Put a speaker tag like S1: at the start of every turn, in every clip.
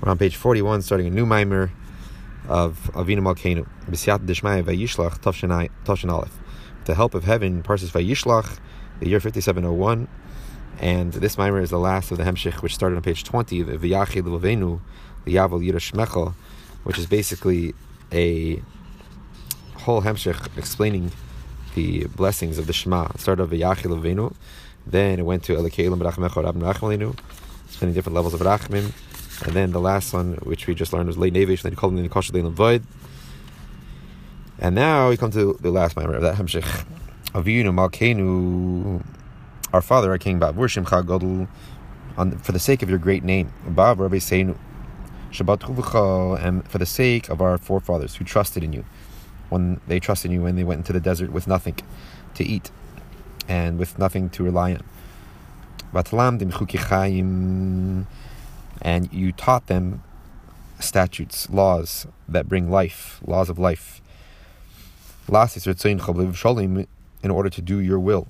S1: We're on page 41, starting a new mimer of Avinu Malkeinu. B'siyat Dishmaya Vayishlach Tavshin Aleph. With the help of heaven, Parsis Vayishlach, the year 5701. And this mimer is the last of the Hemshich, which started on page 20, the V'yachid L'Venu, the Yavel Yirashmecha, which is basically a whole Hemshich explaining the blessings of the Shema. It started with V'yachid L'Venu, then it went to Elikelim B'rachmecha Rab Rachmalinu, explaining different levels of Rachmim. And then the last one, which we just learned, was late Navish, then he called him the Kosher Leilam Void. And now we come to the last mimer of that Hemshich. Avinu Malkeinu, our father, our king, Bavurshim Chagodl, for the sake of your great name, Bav Rabbi Seinu, Shabbat and for the sake of our forefathers who trusted in you, when they trusted in you when they went into the desert with nothing to eat and with nothing to rely on. Chayim and you taught them statutes, laws that bring life, laws of life. In order to do your will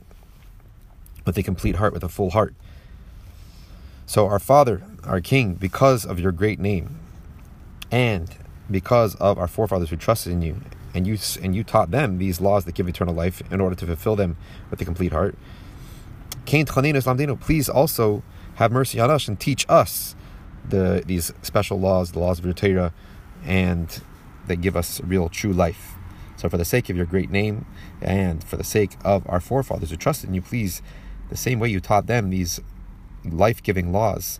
S1: with a complete heart, with a full heart. So, our Father, our King, because of your great name, and because of our forefathers who trusted in you, and you and you taught them these laws that give eternal life in order to fulfill them with a complete heart. Please also have mercy on us and teach us the these special laws, the laws of your Torah, and they give us real true life. So, for the sake of your great name and for the sake of our forefathers who trusted in you, please, the same way you taught them these life giving laws,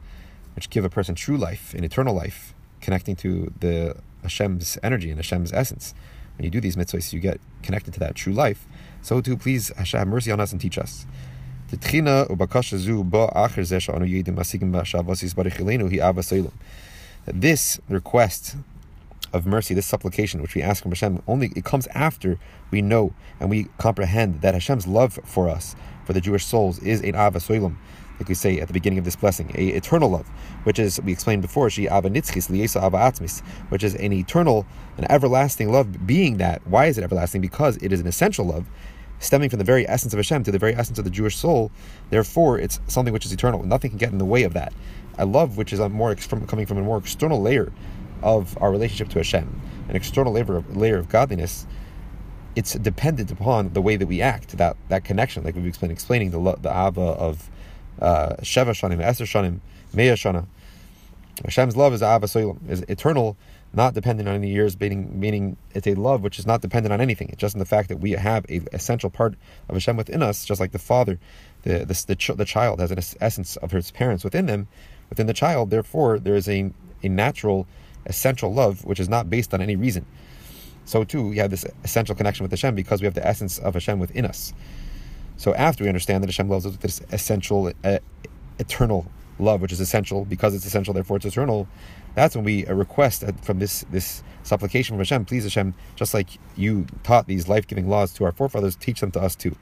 S1: which give a person true life and eternal life, connecting to the Hashem's energy and Hashem's essence. When you do these mitzvahs, you get connected to that true life. So, too, please, Hashem, have mercy on us and teach us. This request of mercy, this supplication which we ask from Hashem, only it comes after we know and we comprehend that Hashem's love for us, for the Jewish souls, is an Ava like we say at the beginning of this blessing, a eternal love, which is we explained before, she Ava Nitzchis Liesa Ava Atmis, which is an eternal, an everlasting love. Being that, why is it everlasting? Because it is an essential love stemming from the very essence of Hashem to the very essence of the Jewish soul. Therefore, it's something which is eternal. Nothing can get in the way of that. I love which is a more from, coming from a more external layer of our relationship to Hashem, an external layer of, layer of godliness. It's dependent upon the way that we act, that that connection, like we've explained, explaining the the ava of uh, Sheva Shanim, Esther Shanim, Meya Shana. Hashem's love is ava soilam, is eternal not dependent on any years, meaning, meaning it's a love which is not dependent on anything. It's just in the fact that we have a essential part of Hashem within us, just like the father, the the, the, ch- the child has an essence of his parents within them, within the child. Therefore, there is a, a natural, essential love which is not based on any reason. So too, we have this essential connection with Hashem because we have the essence of Hashem within us. So after we understand that Hashem loves us with this essential, uh, eternal love, which is essential because it's essential, therefore it's eternal, that's when we uh, request from this this supplication from Hashem, please Hashem, just like you taught these life giving laws to our forefathers, teach them to us too.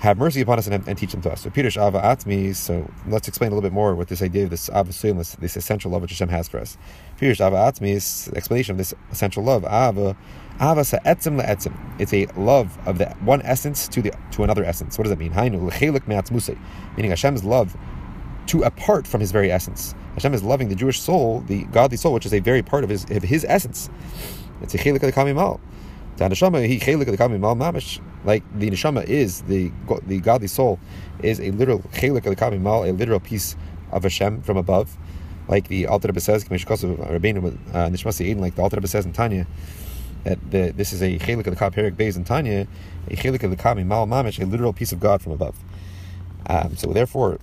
S1: Have mercy upon us and, and teach them to us. So Peter Ava Atmi. So let's explain a little bit more what this idea of this Ava this, essential love which Hashem has for us. Peter Ava Atmi's explanation of this essential love. Ava Ava etzim le'etzim. It's a love of the one essence to the to another essence. What does that mean? Meaning Hashem's love to apart from His very essence. Hashem is loving the Jewish soul, the godly soul, which is a very part of his of his essence. It's a chelik kamimal. The neshama he chelik kamimal mamish. Like the neshama is the the godly soul is a literal chelik kamimal, a literal piece of Hashem from above. Like the Alter Rebbe says, Rabbeinu uh, Nishmasi Eden, like the Alter Rebbe says in Tanya, that the, this is a chelik of the Perik Beis in Tanya, a chelik of the Kamimal Mamish, a literal piece of God from above. Um, so therefore,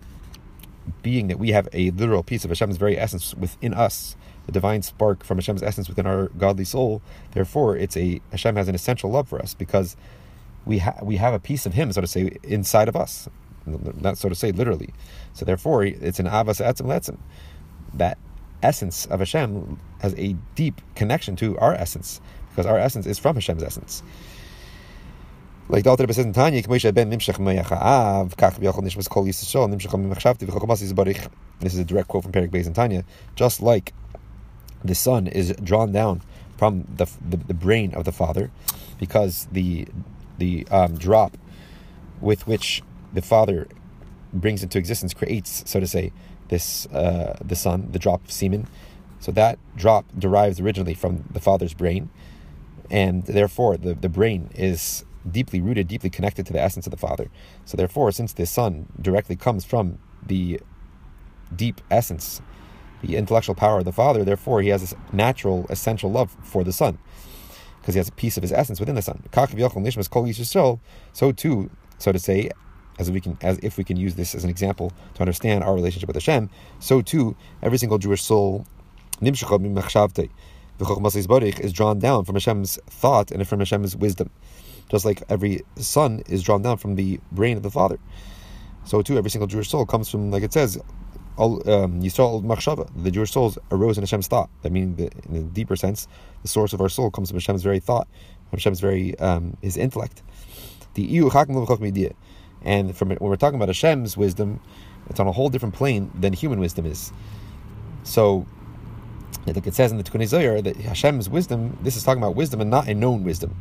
S1: being that we have a literal piece of Hashem's very essence within us, the divine spark from Hashem's essence within our godly soul. Therefore, it's a Hashem has an essential love for us because we ha- we have a piece of Him, so to say, inside of us. Not so to say literally. So therefore, it's an avas etzim letzim. That essence of Hashem has a deep connection to our essence because our essence is from Hashem's essence. Like the Alter Rebbe says in Tanya, K'moshe ben nimshach me'acha'av, kach b'yachol nishmas kol yisrael, nimshach me'machshavti v'chokomasi zbarich. This is a direct quote from Perik Beis in Tanya. Just like the son is drawn down from the, the, the brain of the father, because the the um, drop with which the father brings into existence creates, so to say, this uh, the son, the drop of semen. So that drop derives originally from the father's brain, and therefore the, the brain is deeply rooted, deeply connected to the essence of the father. So therefore, since the son directly comes from the deep essence, the intellectual power of the father, therefore he has this natural, essential love for the son, because he has a piece of his essence within the son. So too, so to say, as we can, as if we can use this as an example to understand our relationship with Hashem, so too every single Jewish soul is drawn down from Hashem's thought and from Hashem's wisdom, just like every son is drawn down from the brain of the father. So too, every single Jewish soul comes from, like it says, all um, Yisrael Machshava. The Jewish souls arose in Hashem's thought. That the, in a deeper sense, the source of our soul comes from Hashem's very thought, from Hashem's very um, his intellect. The and from when we're talking about Hashem's wisdom, it's on a whole different plane than human wisdom is. So, like it says in the Tikkun Zohar, that Hashem's wisdom, this is talking about wisdom and not a known wisdom.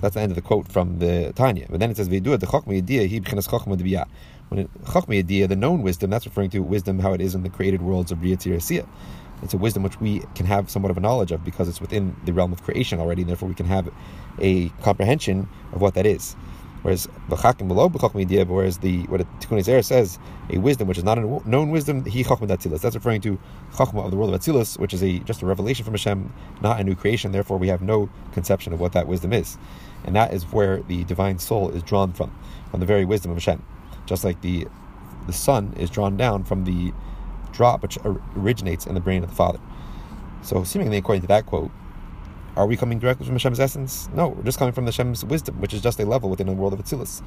S1: That's the end of the quote from the Tanya. But then it says, "V'yidua the chokma yediyah he chokma debiyah." When chokma yediyah, the known wisdom, that's referring to wisdom how it is in the created worlds of Riyat It's a wisdom which we can have somewhat of a knowledge of because it's within the realm of creation already, and therefore we can have a comprehension of what that is. Whereas v'chakim below b'chachma idea, whereas the what Tikkun Zera says, a wisdom which is not a known wisdom, he chachma datzilus. That's referring to chachma of the world of Atzilus, which is a just a revelation from Hashem, not a new creation. Therefore, we have no conception of what that wisdom is, and that is where the divine soul is drawn from, from the very wisdom of Hashem. Just like the the son is drawn down from the drop which originates in the brain of the father. So, seemingly according to that quote, are we coming directly from Hashem's essence? No, we're just coming from the Hashem's wisdom, which is just a level within the world of Atzilus.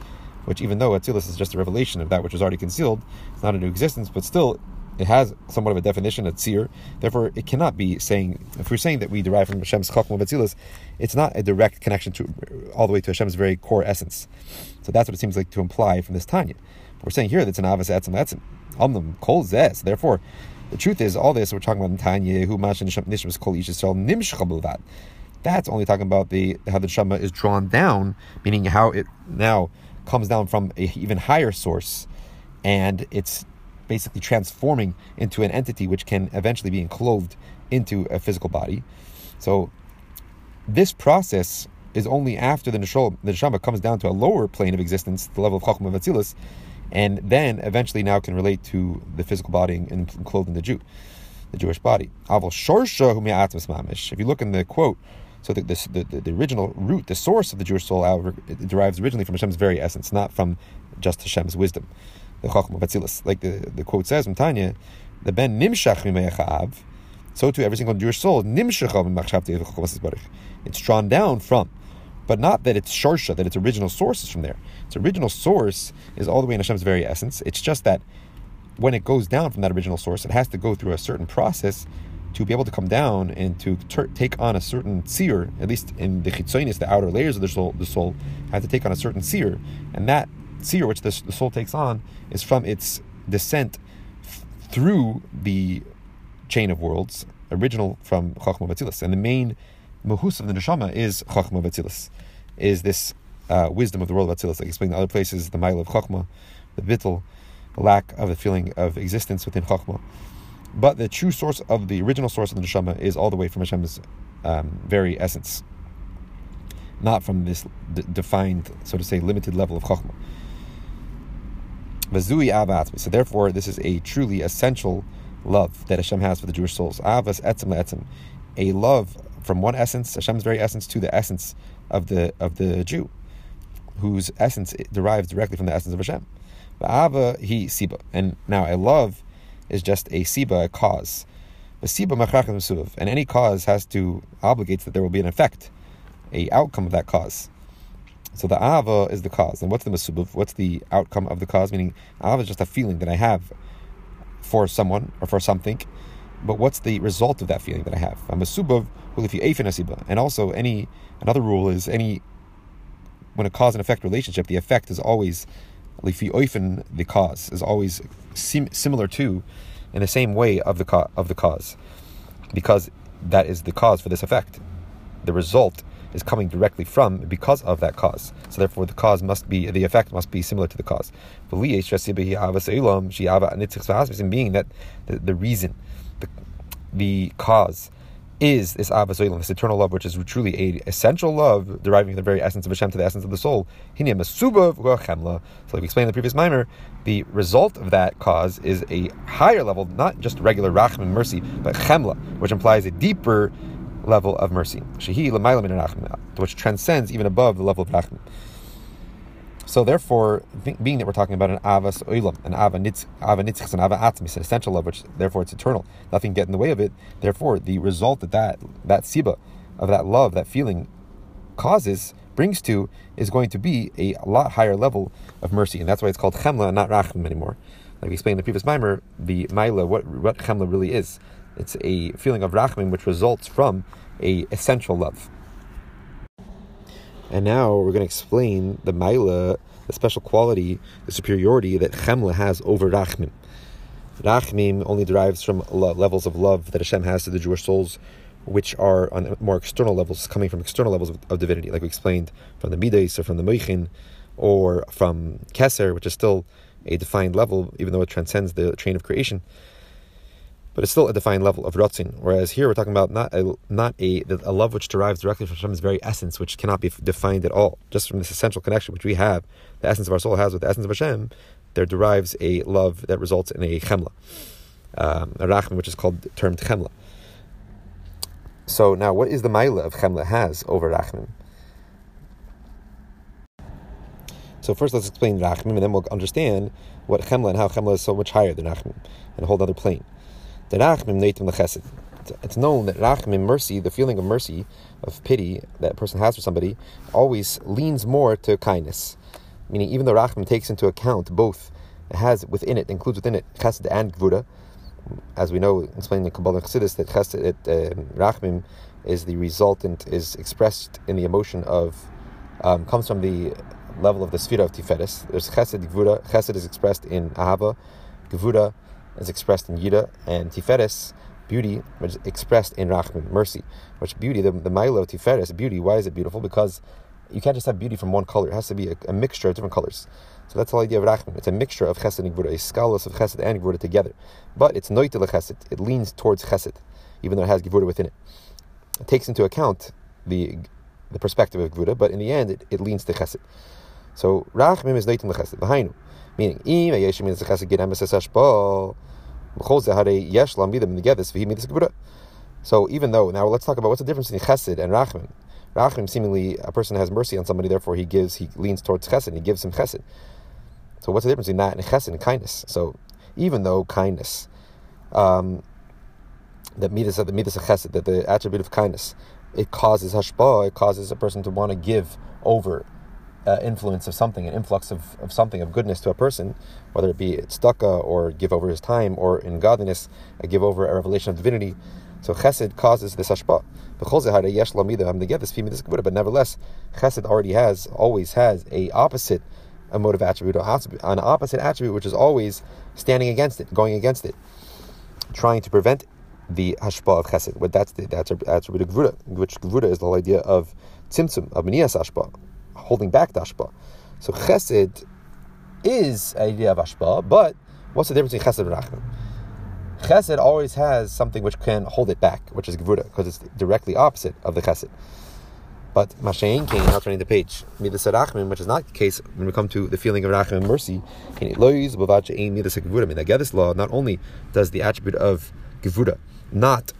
S1: Which, even though Atzilus is just a revelation of that which is already concealed, it's not a new existence, but still, it has somewhat of a definition, a tzir. Therefore, it cannot be saying, if we're saying that we derive from Hashem's chachma Atzilus, it's not a direct connection to all the way to Hashem's very core essence. So that's what it seems like to imply from this Tanya. But we're saying here that it's an avas etzim etzim. Omnum kol zes. Therefore, the truth is, all this we're talking about in Tanya, who mashin nishmas kol nimshcha that's only talking about the how the Shema is drawn down, meaning how it now comes down from an even higher source, and it's basically transforming into an entity which can eventually be enclosed into a physical body. So this process is only after the neshama, the comes down to a lower plane of existence, the level of chachma vatzilus, and then eventually now can relate to the physical body and clothed the Jew, the Jewish body. If you look in the quote so the, the, the, the, original root, the source of the Jewish soul, it derives originally from Hashem's very essence, not from just Hashem's wisdom. The Batzilus. Like the, the quote says from Tanya, the Ben Nimshach Mimeyachav, so too every single Jewish soul, It's drawn down from. But not that it's Sharsha, that its original source is from there. Its original source is all the way in Hashem's very essence. It's just that when it goes down from that original source, it has to go through a certain process to be able to come down and to ter- take on a certain seer, at least in the chitzonis, the outer layers of the soul, the soul had to take on a certain seer, and that seer which the, the soul takes on is from its descent f- through the chain of worlds, original from Chachma Vatzilis, and the main mahus of the neshama is Chachma Vatzilis, is this uh, wisdom of the world of Vatzilis, like explained in other places, the mile of Chachma, the bittel, the lack of the feeling of existence within Chachma. But the true source of the original source of the neshama is all the way from Hashem's um, very essence, not from this d- defined, so to say, limited level of chokhmah. So therefore, this is a truly essential love that Hashem has for the Jewish souls. Avas etzem le'etzem, a love from one essence, Hashem's very essence, to the essence of the of the Jew, whose essence derives directly from the essence of Hashem. Ava he siba, and now a love is just a siba, a cause. And any cause has to obligates that there will be an effect, a outcome of that cause. So the ava is the cause, and what's the masubav? What's the outcome of the cause? Meaning, ava is just a feeling that I have for someone or for something, but what's the result of that feeling that I have? A masubav if you asiba, and also any another rule is any when a cause and effect relationship, the effect is always lifi oifen the cause is always sim- similar to, in the same way of the of the cause, because that is the cause for this effect. The result is coming directly from because of that cause. So therefore, the cause must be the effect must be similar to the cause. Being that the, the reason, the, the cause is this Avas this eternal love, which is truly a essential love deriving from the very essence of Hashem to the essence of the soul. So like we explained in the previous mimer, the result of that cause is a higher level, not just regular rachim mercy, but chemla, which implies a deeper level of mercy, which transcends even above the level of rachim. So therefore, being that we're talking about an avas oilam, an ava nitz, an ava atmis, an essential love, which therefore it's eternal, nothing get in the way of it. Therefore, the result that that that siba of that love, that feeling, causes brings to is going to be a lot higher level of mercy, and that's why it's called chemla, not rachim anymore. Like we explained in the previous mimer, the maila, what what chemla really is, it's a feeling of rachim which results from a essential love. And now we're going to explain the Maila, the special quality, the superiority that Chemla has over Rachmim. Rachmim only derives from levels of love that Hashem has to the Jewish souls, which are on more external levels, coming from external levels of, of divinity, like we explained from the Midas or from the Moichin, or from Keser, which is still a defined level, even though it transcends the train of creation but it's still a defined level of rotzin. Whereas here we're talking about not a not a a love which derives directly from Hashem's very essence, which cannot be defined at all, just from this essential connection which we have, the essence of our soul has with the essence of Hashem. There derives a love that results in a chemla, um, a rachman, which is called termed chemla. So now, what is the maila of chemla has over rachman? So first, let's explain rachman, and then we'll understand what chemla and how chemla is so much higher than rachman, and a whole other plane. The rachmim neitim lechesed. It's known that rachmim, mercy, the feeling of mercy, of pity that a person has for somebody, always leans more to kindness. Meaning, even though rachmim takes into account both, it has within it, includes within it chesed and gvura. As we know, explaining the Kabbalah and Chassidus, that chesed, it, uh, rachmim is the resultant, is expressed in the emotion of, um, comes from the level of the sphere of Tiferes. There's chesed, gvura. Chesed is expressed in ahava, gvura is expressed in Yida, and Tiferes, beauty, which is expressed in Rachman, mercy. Which beauty, the, the Milo of Tiferes, beauty, why is it beautiful? Because you can't just have beauty from one color, it has to be a, a mixture of different colors. So that's the idea of Rachman. It's a mixture of Chesed and Gvura, a scalus of Chesed and Gvura together. But it's Noitel Chesed, it leans towards Chesed, even though it has Gvura within it. It takes into account the the perspective of Gvura, but in the end, it, it leans to Chesed. So Rachmim is Noitel Chesed, V'hainu. Meaning, so even though now let's talk about what's the difference between chesed and rachman. Rachman seemingly a person has mercy on somebody, therefore he gives, he leans towards chesed, he gives him chesed. So what's the difference between that and chesed and kindness? So even though kindness, um, that midas the midas chesed, that the attribute of kindness, it causes hashpah, it causes a person to want to give over uh, influence of something, an influx of, of something, of goodness to a person, whether it be tzedakah or give over his time, or in godliness, uh, give over a revelation of divinity. So chesed causes this hashpa. But nevertheless, chesed already has, always has, a opposite a motive attribute, an opposite attribute which is always standing against it, going against it, trying to prevent the hashpa of chesed. But that's the attribute of gvura, which gvura is the whole idea of tzimtzum, of menias hashpa, holding back the. So chesed is an idea of ashpa, but what's the difference between chesed and rachman? Chesed always has something which can hold it back, which is gevura, because it's directly opposite of the chesed. But Mashayin came now turning the page. Midas Rachmin, which is not the case when we come to the feeling of Rachmin and mercy. In this law, not only does the attribute of Gevura not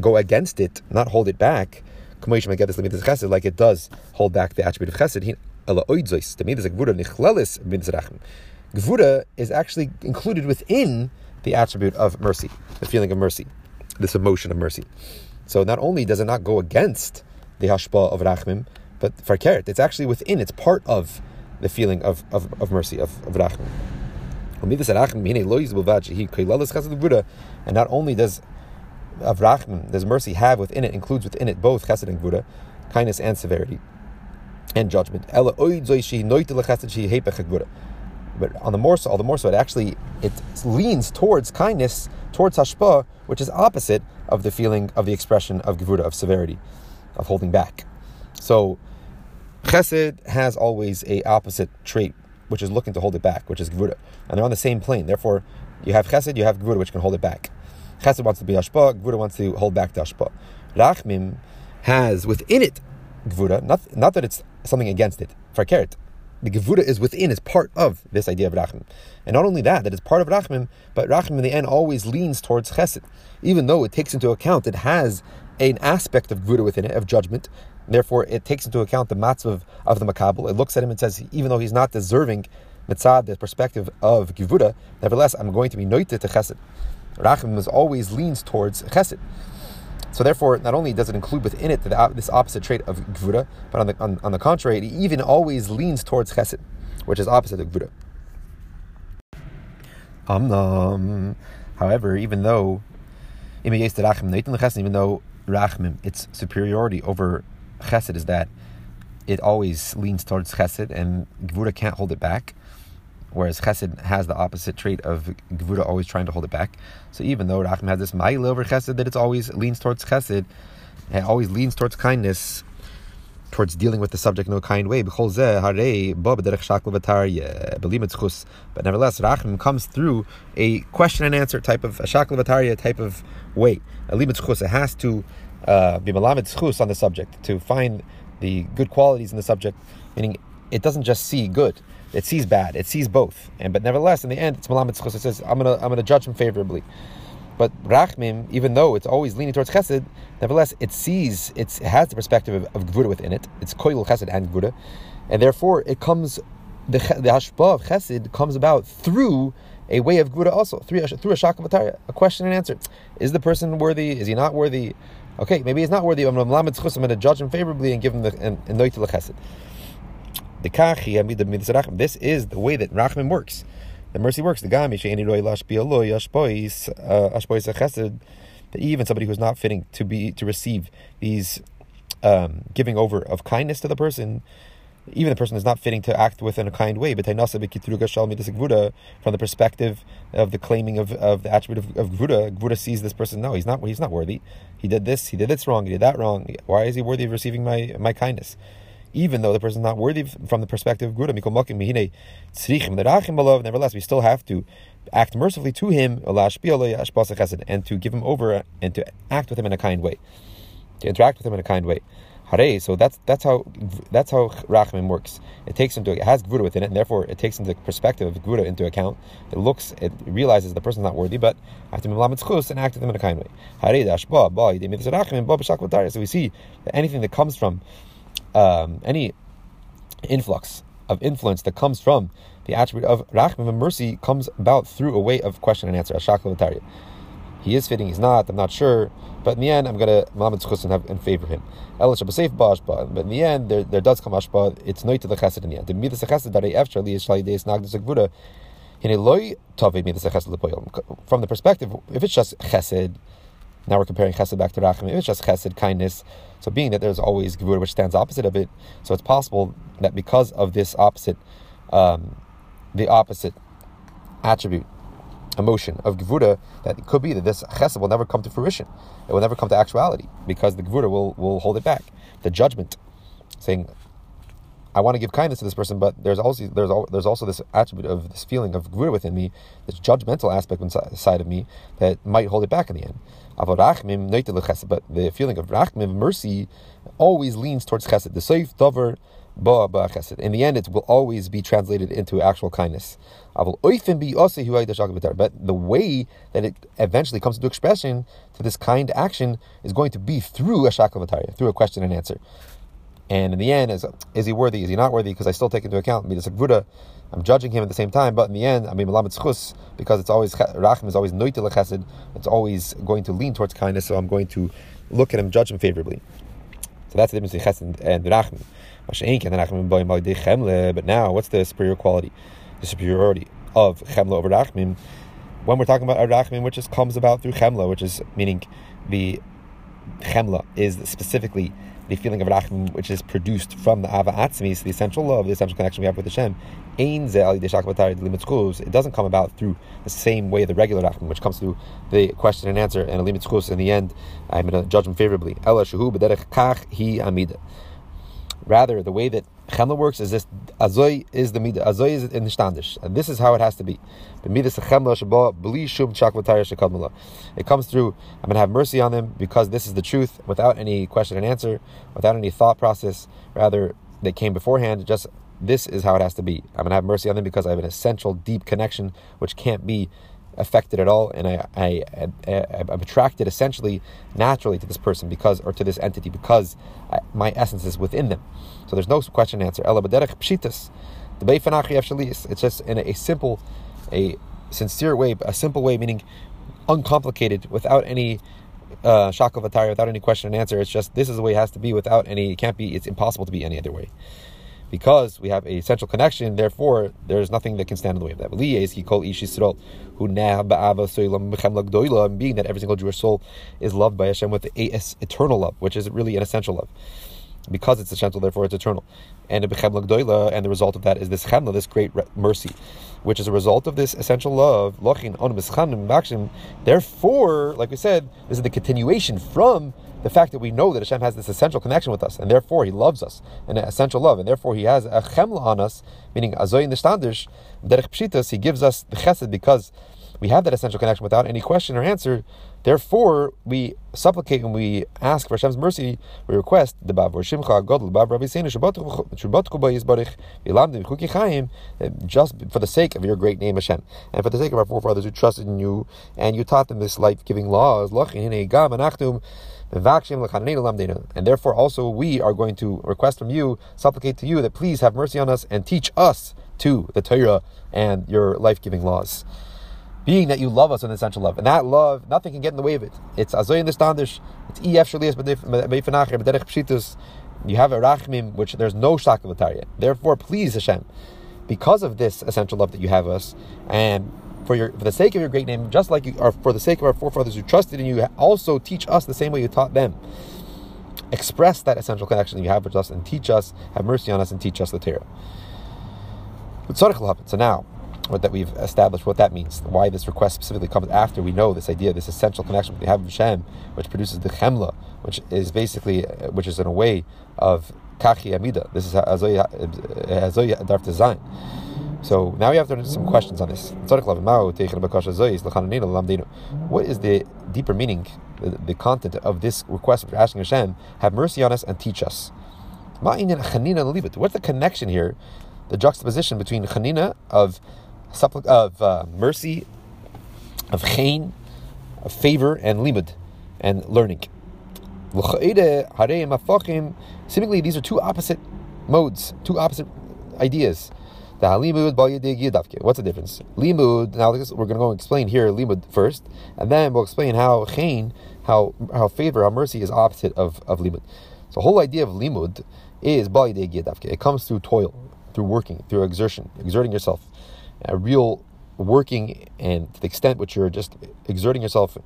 S1: go against it, not hold it back, like it does hold back the attribute of chesed. Gvura is actually included within the attribute of mercy, the feeling of mercy, this emotion of mercy. So not only does it not go against the hashpa of rachmim, but farkeret, it's actually within, it's part of the feeling of, of, of mercy, of, of rachmim. And not only does of Rachman, does mercy have within it, includes within it both Chesed and Gvura, kindness and severity, and judgment. But on the more so, all the more so, it actually it leans towards kindness, towards hashpa, which is opposite of the feeling of the expression of gevura, of severity, of holding back. So Chesed has always a opposite trait, which is looking to hold it back, which is Gvura. And they're on the same plane. Therefore, you have Chesed, you have Gvura, which can hold it back. Chesed wants to be Ashpa, Gvura wants to hold back the Ashpa. Rachmim has within it Gvura, not, not that it's something against it, Farkeret. The Gevura is within, is part of this idea of Rachmim. And not only that, that it's part of Rachmim, but Rachmim in the end always leans towards Chesed. Even though it takes into account, it has an aspect of Gvura within it, of judgment, Therefore, it takes into account the matzav of the makabel. It looks at him and says, even though he's not deserving mitzad, the perspective of givura, nevertheless, I'm going to be noited to chesed. Rachim is always leans towards chesed. So therefore, not only does it include within it the, this opposite trait of gvura, but on the, on, on, the contrary, it even always leans towards chesed, which is opposite of gvura. Um, however, even though even though rachmim, its superiority over chesed is that it always leans towards chesed, and gvura can't hold it back. Whereas chesed has the opposite trait of gvura always trying to hold it back. So even though rachim has this ma'ila over chesed that it always leans towards chesed, it always leans towards kindness, towards dealing with the subject in a kind way. But nevertheless, rachim comes through a question and answer type of a shaklavataria type of way. It has to uh, be malamed on the subject, to find the good qualities in the subject, meaning it doesn't just see good, it sees bad, it sees both. And but nevertheless, in the end, it's schus. It says, I'm gonna I'm gonna judge him favorably. But rachmim, even though it's always leaning towards chesed, nevertheless it sees it has the perspective of, of gvura within it. It's koil chesed and gvura, and therefore it comes the the hashpa of chesed comes about through a way of gvura also through a, through a shakavataya, a question and answer. Is the person worthy? Is he not worthy? Okay, maybe he's not worthy. I'm going to judge him favorably and give him the noitil chesed. This is the way that rachmim works. The mercy works. The gami she'eni roi lashbi aloi ashpois uh. That even somebody who's not fitting to be to receive these um, giving over of kindness to the person even the person is not fitting to act with in a kind way. But from the perspective of the claiming of, of the attribute of, of Gvura, Gvura sees this person, no, he's not he's not worthy. He did this, he did this wrong, he did that wrong. Why is he worthy of receiving my, my kindness? Even though the person is not worthy from the perspective of Gvura, nevertheless, we still have to act mercifully to him and to give him over and to act with him in a kind way. To interact with him in a kind way. So that's that's how that's how Rachmim works. It takes into it has Gvura within it, and therefore it takes into the perspective of Gvura into account. It looks, it realizes the person's not worthy, but I have to and act with them in a kind way. Hare So we see that anything that comes from um, any influx of influence that comes from the attribute of Rachmim and mercy comes about through a way of question and answer, a He is fitting, he's not, I'm not sure. But in the end, I'm going to Malamed Chus and, have, and favor him. But in the end, there, there does come Ashba, it's no to the Chesed in the end. The Midas after Gvura, from the perspective, if it's just Chesed, now we're comparing Chesed back to Rachim. If it's just Chesed, kindness, so being that there's always Gvura which stands opposite of it, so it's possible that because of this opposite, um, the opposite attribute emotion of Gevura that it could be that this chesed will never come to fruition. It will never come to actuality because the Gevura will, will hold it back. The judgment, saying, I want to give kindness to this person, but there's also there's there's also this attribute of this feeling of gvura within me, this judgmental aspect inside of me that might hold it back in the end. But the feeling of rachmim, mercy, always leans towards chesed. The seif dover in the end, it will always be translated into actual kindness. But the way that it eventually comes into expression to this kind action is going to be through a shakavatariya, through a question and answer. And in the end, is, is he worthy? Is he not worthy? Because I still take into account midas Buddha. I'm judging him at the same time, but in the end, I mean, because it's always rachim is always noitil chesed. It's always going to lean towards kindness. So I'm going to look at him, judge him favorably. So that's the difference between chesed and rachim. But now, what's the superior quality, the superiority of chemla over rachmim? When we're talking about rachmim, which just comes about through chemla, which is meaning the chemla is specifically the feeling of rachmim, which is produced from the ava atzmi, the essential love, the essential connection we have with Hashem. It doesn't come about through the same way the regular rachmim, which comes through the question and answer and a limit in the end. I'm going to judge him favorably. Rather, the way that chemla works is this: azoy is the midah, azoy is in the standish, and this is how it has to be. The midas chemla shaba bli shum shekadmala. It comes through. I'm to have mercy on them because this is the truth, without any question and answer, without any thought process. Rather, they came beforehand. Just this is how it has to be. I'm to have mercy on them because I have an essential, deep connection which can't be affected at all, and I, I, I, am attracted essentially naturally to this person because, or to this entity because I, my essence is within them. So there's no question and answer. pshitas. The beifanach It's just in a simple, a sincere way, a simple way, meaning uncomplicated, without any uh, shakavatari, without any question and answer. It's just this is the way it has to be without any, it can't be, it's impossible to be any other way because we have a central connection, therefore there's nothing that can stand in the way of that. Being that every single Jewish soul is loved by Hashem with a eternal love, which is really an essential love. Because it's essential, therefore it's eternal. And and the result of that is this chemla, this great mercy, which is a result of this essential love. Therefore, like we said, this is the continuation from the fact that we know that Hashem has this essential connection with us, and therefore He loves us, an essential love, and therefore He has a chemla on us, meaning azoy nishtandish, derech pshitas, He gives us the chesed because we have that essential connection without any question or answer. Therefore, we supplicate and we ask for Hashem's mercy. We request the Bav Shimcha Godel Bav Rabbi Seinu just for the sake of your great name Hashem, and for the sake of our forefathers who trusted in you, and you taught them this life-giving laws. And therefore, also we are going to request from you, supplicate to you that please have mercy on us and teach us to the Torah and your life giving laws. Being that you love us with essential love. And that love, nothing can get in the way of it. It's Azoy in the Standish, it's EF Shalias Pshitus. You have a Rachmim, which there's no Shakavatariya. Therefore, please, Hashem, because of this essential love that you have us, and for your for the sake of your great name, just like you are for the sake of our forefathers who trusted in you, also teach us the same way you taught them. Express that essential connection you have with us and teach us, have mercy on us and teach us the Torah. So now, what that we've established what that means, why this request specifically comes after we know this idea, this essential connection we have with Hashem, which produces the chemla, which is basically, which is in a way of kachi amida. This is azoy darf design. So now we have to some questions on this. What is the deeper meaning, the, the content of this request for asking Hashem, have mercy on us and teach us? What's the connection here, the juxtaposition between chanina of, of uh, mercy, of chain, of favor, and limud, and learning? Seemingly, these are two opposite modes, two opposite ideas. The What's the difference? Limud. Now we're going to go and explain here limud first, and then we'll explain how chain, how how favor, how mercy is opposite of of limud. So the whole idea of limud is bal It comes through toil, through working, through exertion, exerting yourself, a real working, and to the extent which you're just exerting yourself.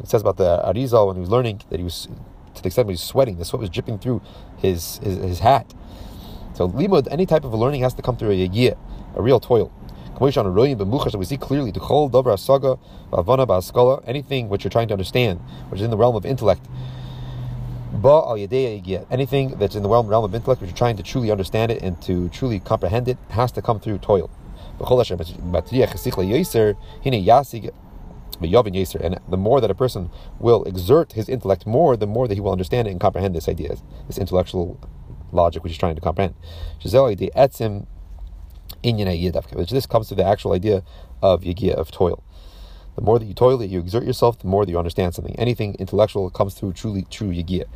S1: It says about the Arizal when he was learning that he was to the extent he was sweating, the sweat was dripping through his, his, his hat. So limud, any type of learning has to come through a yigiyah, a real toil. So we see clearly the chol davar saga ba'avana ba'askala, anything which you're trying to understand, which is in the realm of intellect. Ba al anything that's in the realm, realm of intellect, which you're trying to truly understand it and to truly comprehend it, has to come through toil. And the more that a person will exert his intellect more, the more that he will understand it and comprehend this idea, this intellectual logic which he's trying to comprehend. Which this comes to the actual idea of yigiyah, of toil. The more that you toil, that you exert yourself, the more that you understand something. Anything intellectual comes through truly true yigiyah.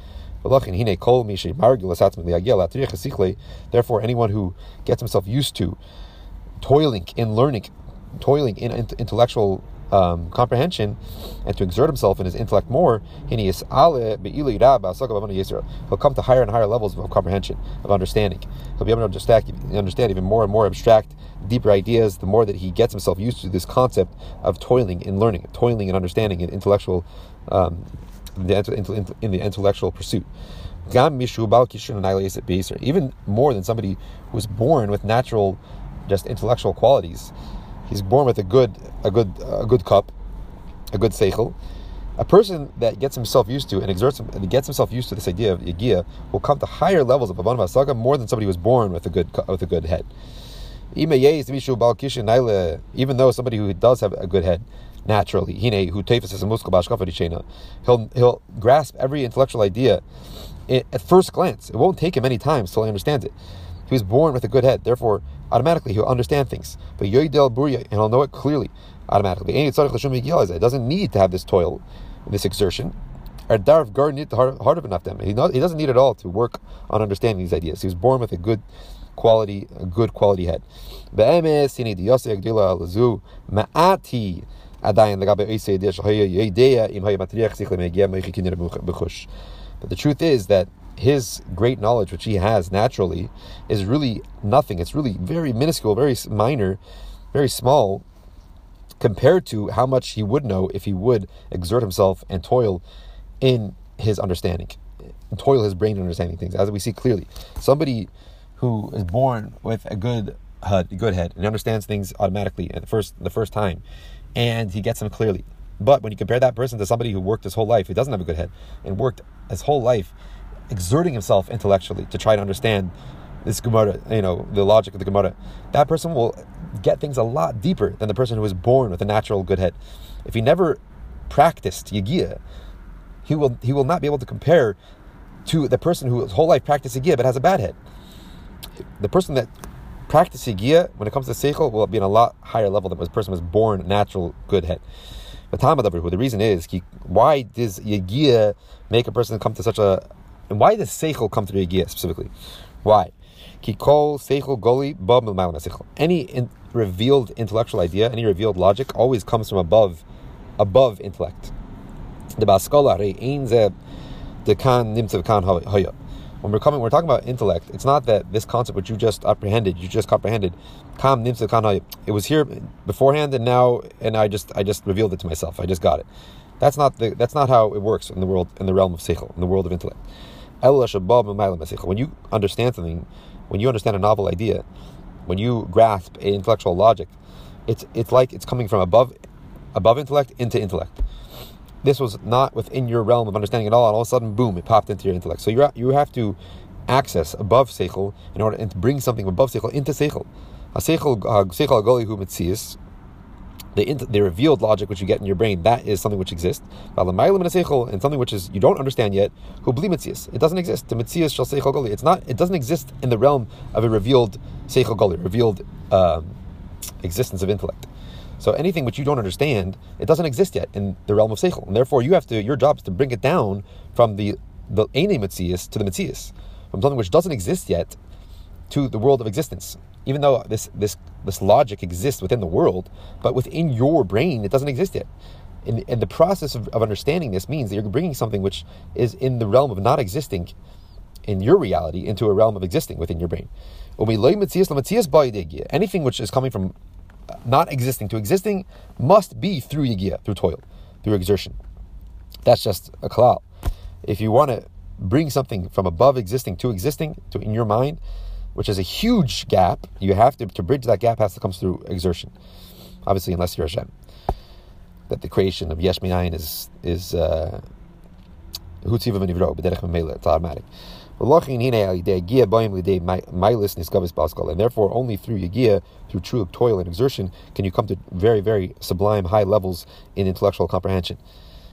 S1: Therefore, anyone who gets himself used to toiling in learning, toiling in intellectual um, comprehension and to exert himself in his intellect more, he'll come to higher and higher levels of comprehension, of understanding. He'll be able to understand, understand even more and more abstract, deeper ideas the more that he gets himself used to this concept of toiling in learning, toiling in understanding, in intellectual, um, in, the, in the intellectual pursuit. Even more than somebody who's born with natural, just intellectual qualities he's born with a good a good a good cup, a good seichel, A person that gets himself used to and exerts and gets himself used to this idea of yagia will come to higher levels of Avan Vasaga more than somebody who was born with a good with a good head. Even though somebody who does have a good head, naturally, he'll he'll grasp every intellectual idea at first glance. It won't take him any time till he understands it. He was born with a good head, therefore, automatically he'll understand things. But Yoidel Burya, and he'll know it clearly, automatically. It doesn't need to have this toil, this exertion. He, doesn't need it all to work on understanding these ideas. He was born with a good quality, a good quality head. But the truth is that his great knowledge, which he has naturally, is really nothing. It's really very minuscule, very minor, very small compared to how much he would know if he would exert himself and toil in his understanding, toil his brain in understanding things. As we see clearly, somebody who is born with a good head, good head, and understands things automatically at the first the first time, and he gets them clearly. But when you compare that person to somebody who worked his whole life, who doesn't have a good head, and worked his whole life exerting himself intellectually to try to understand this Gemara, you know, the logic of the Gemara, that person will get things a lot deeper than the person who was born with a natural good head. If he never practiced Yagia, he will he will not be able to compare to the person who his whole life practiced Yagia but has a bad head. The person that practice Yigia, when it comes to Seichel, will be in a lot higher level than the person who was born natural good head. But the reason is, why does Yigia make a person come to such a, and why does Seichel come to through Yigia specifically? Why? Kikol seichel goli seichel. Any in, revealed intellectual idea, any revealed logic, always comes from above, above intellect. The the kan kan hoya when we're coming, we're talking about intellect. It's not that this concept which you just apprehended, you just comprehended. Kam nimsa kana. It was here beforehand, and now, and I just, I just revealed it to myself. I just got it. That's not the, that's not how it works in the world, in the realm of seichel, in the world of intellect. When you understand something, when you understand a novel idea, when you grasp an intellectual logic, it's it's like it's coming from above, above intellect into intellect this was not within your realm of understanding at all, and all of a sudden, boom, it popped into your intellect. So you you have to access above seichel in order to bring something above seichel into seichel. A seichel seichel agoli hu mitzias. The, the revealed logic which you get in your brain, that is something which exists. And something which is you don't understand yet. It doesn't exist. It's not. It doesn't exist in the realm of a revealed seichel goli, revealed um, existence of intellect. So anything which you don't understand, it doesn't exist yet in the realm of seichel, and therefore you have to. Your job is to bring it down from the the ene to the mitzias, from something which doesn't exist yet to the world of existence. Even though this this this logic exists within the world, but within your brain, it doesn't exist yet. And, and the process of, of understanding this means that you're bringing something which is in the realm of not existing in your reality into a realm of existing within your brain. Anything which is coming from uh, not existing to existing must be through yigia, through toil, through exertion. That's just a kalal. If you want to bring something from above existing to existing to in your mind, which is a huge gap, you have to to bridge that gap has to come through exertion. Obviously, unless you're Hashem, that the creation of yesh is is uh, it's automatic. And therefore, only through Yagia, through true toil and exertion, can you come to very, very sublime high levels in intellectual comprehension.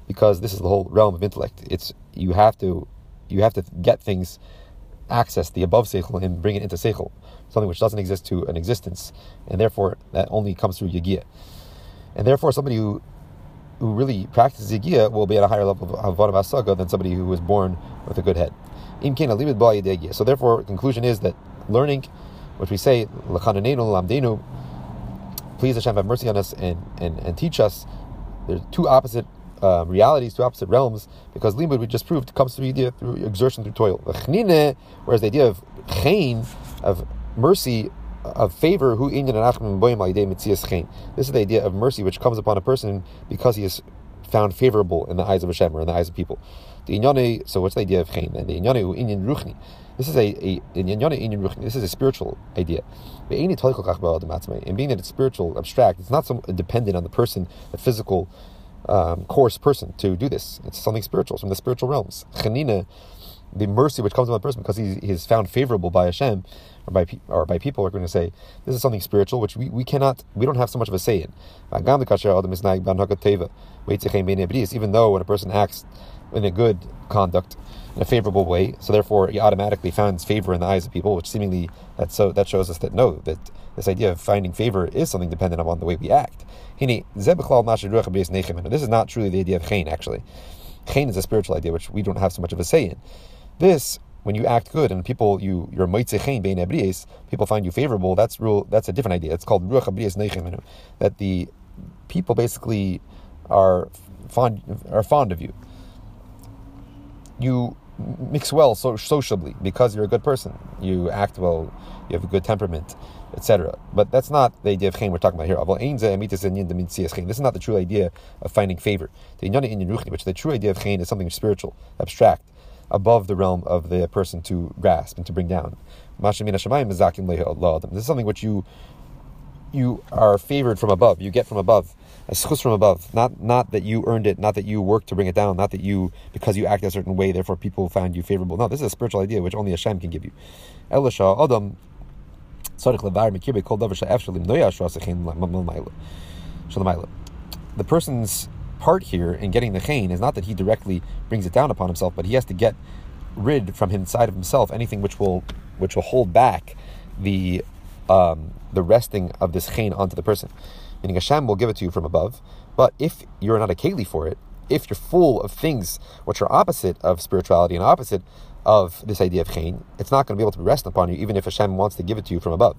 S1: Because this is the whole realm of intellect. It's you have to you have to get things access the above seichel and bring it into seichel, something which doesn't exist to an existence, and therefore that only comes through yagia. And therefore, somebody who who really practices yagia will be at a higher level of avodah asaga than somebody who was born with a good head. So therefore, the conclusion is that learning, which we say, lamdenu, please Hashem have mercy on us and, and, and teach us. There's two opposite uh, realities, two opposite realms, because limud we just proved comes through idea through exertion through toil. Whereas the idea of chain, of mercy, of favor, who This is the idea of mercy which comes upon a person because he is found favorable in the eyes of Hashem or in the eyes of people. The so what's the idea of chayin? The inyane inyan ruchni. This is a, a inyan ruchni. This is a spiritual idea. And being that it's spiritual, abstract, it's not so dependent on the person, the physical um, coarse person to do this. It's something spiritual, it's from the spiritual realms. Chanina, the mercy which comes on a person because he, he is found favorable by Hashem or by or by people are going to say this is something spiritual which we, we cannot we don't have so much of a say in. Even though when a person acts in a good conduct in a favorable way, so therefore he automatically finds favor in the eyes of people, which seemingly that so that shows us that no that this idea of finding favor is something dependent upon the way we act. This is not truly the idea of chen, actually. Chen is a spiritual idea which we don't have so much of a say in. This, when you act good and people you chen bein people find you favorable. That's real. That's a different idea. It's called ruach. That the people basically are fond are fond of you. You mix well so sociably because you're a good person. You act well. You have a good temperament etc. But that's not the idea of chen we're talking about here. This is not the true idea of finding favor. Which the true idea of chen is something spiritual, abstract, above the realm of the person to grasp and to bring down. This is something which you you are favored from above. You get from above, a schus from above. Not not that you earned it, not that you worked to bring it down, not that you because you act a certain way, therefore people find you favorable. No, this is a spiritual idea which only Hashem can give you. Elisha Adam the person's part here in getting the chen is not that he directly brings it down upon himself, but he has to get rid from inside of himself anything which will which will hold back the um, the resting of this chen onto the person. Meaning Hashem will give it to you from above, but if you're not a keli for it, if you're full of things which are opposite of spirituality and opposite of this idea of chen, it's not going to be able to rest upon you, even if Hashem wants to give it to you from above.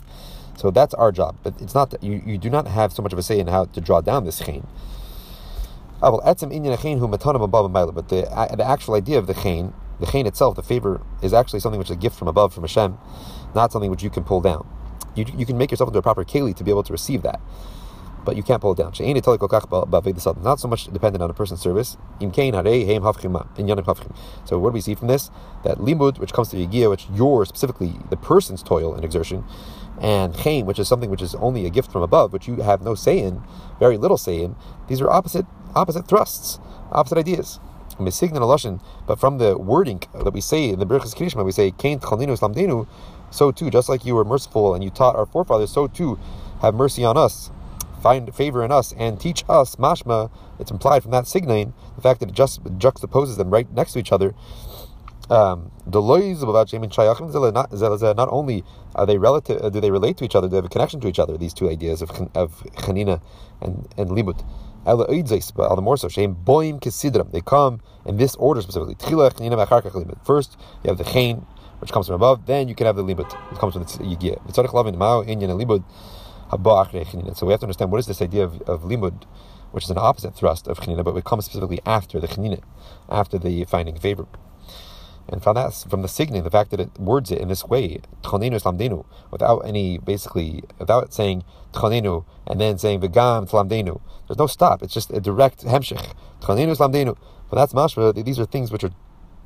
S1: So that's our job. But it's not that you, you do not have so much of a say in how to draw down this chen. Ah, but the, uh, the actual idea of the chen, the chen itself, the favor, is actually something which is a gift from above, from Hashem, not something which you can pull down. You, you can make yourself into a proper keli to be able to receive that but you can't pull it down. Not so much dependent on a person's service. So what do we see from this? That limud, which comes to Yigia, which you're specifically the person's toil and exertion, and chaim, which is something which is only a gift from above, which you have no say in, very little say in, these are opposite opposite thrusts, opposite ideas. But from the wording that we say in the Berachas Krishma, we say, Kain Lamdenu, so too, just like you were merciful and you taught our forefathers, so too have mercy on us find favor in us and teach us mashma. It's implied from that signain the fact that it just juxtaposes them right next to each other. Um, not, only are they relative, uh, do they relate to each other, Do they have a connection to each other. These two ideas of of chanina and and limut. But all the more so, boim kisidram. They come in this order specifically. First, you have the chen, which comes from above. Then you can have the limut, which comes from the yigiyah. So we have to understand what is this idea of, of limud, which is an opposite thrust of chenina, but it comes specifically after the chenina, after the finding favor. And from that, from the signing, the fact that it words it in this way, tchanenu slamdenu, without any, basically, without saying tchanenu and then saying v'gam tlamdenu. There's no stop. It's just a direct hemshich. Tchanenu slamdenu. But that's mashma. These are things which are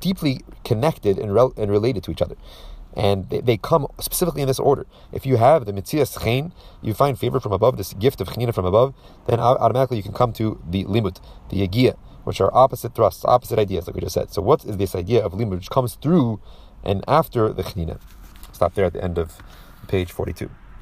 S1: deeply connected and, and related to each other and they, come specifically in this order. If you have the mitzias chen, you find favor from above, this gift of chenina from above, then automatically you can come to the limut, the yagia, which are opposite thrusts, opposite ideas, like we just said. So what is this idea of limut which comes through and after the chenina? Stop there at the end of page 42.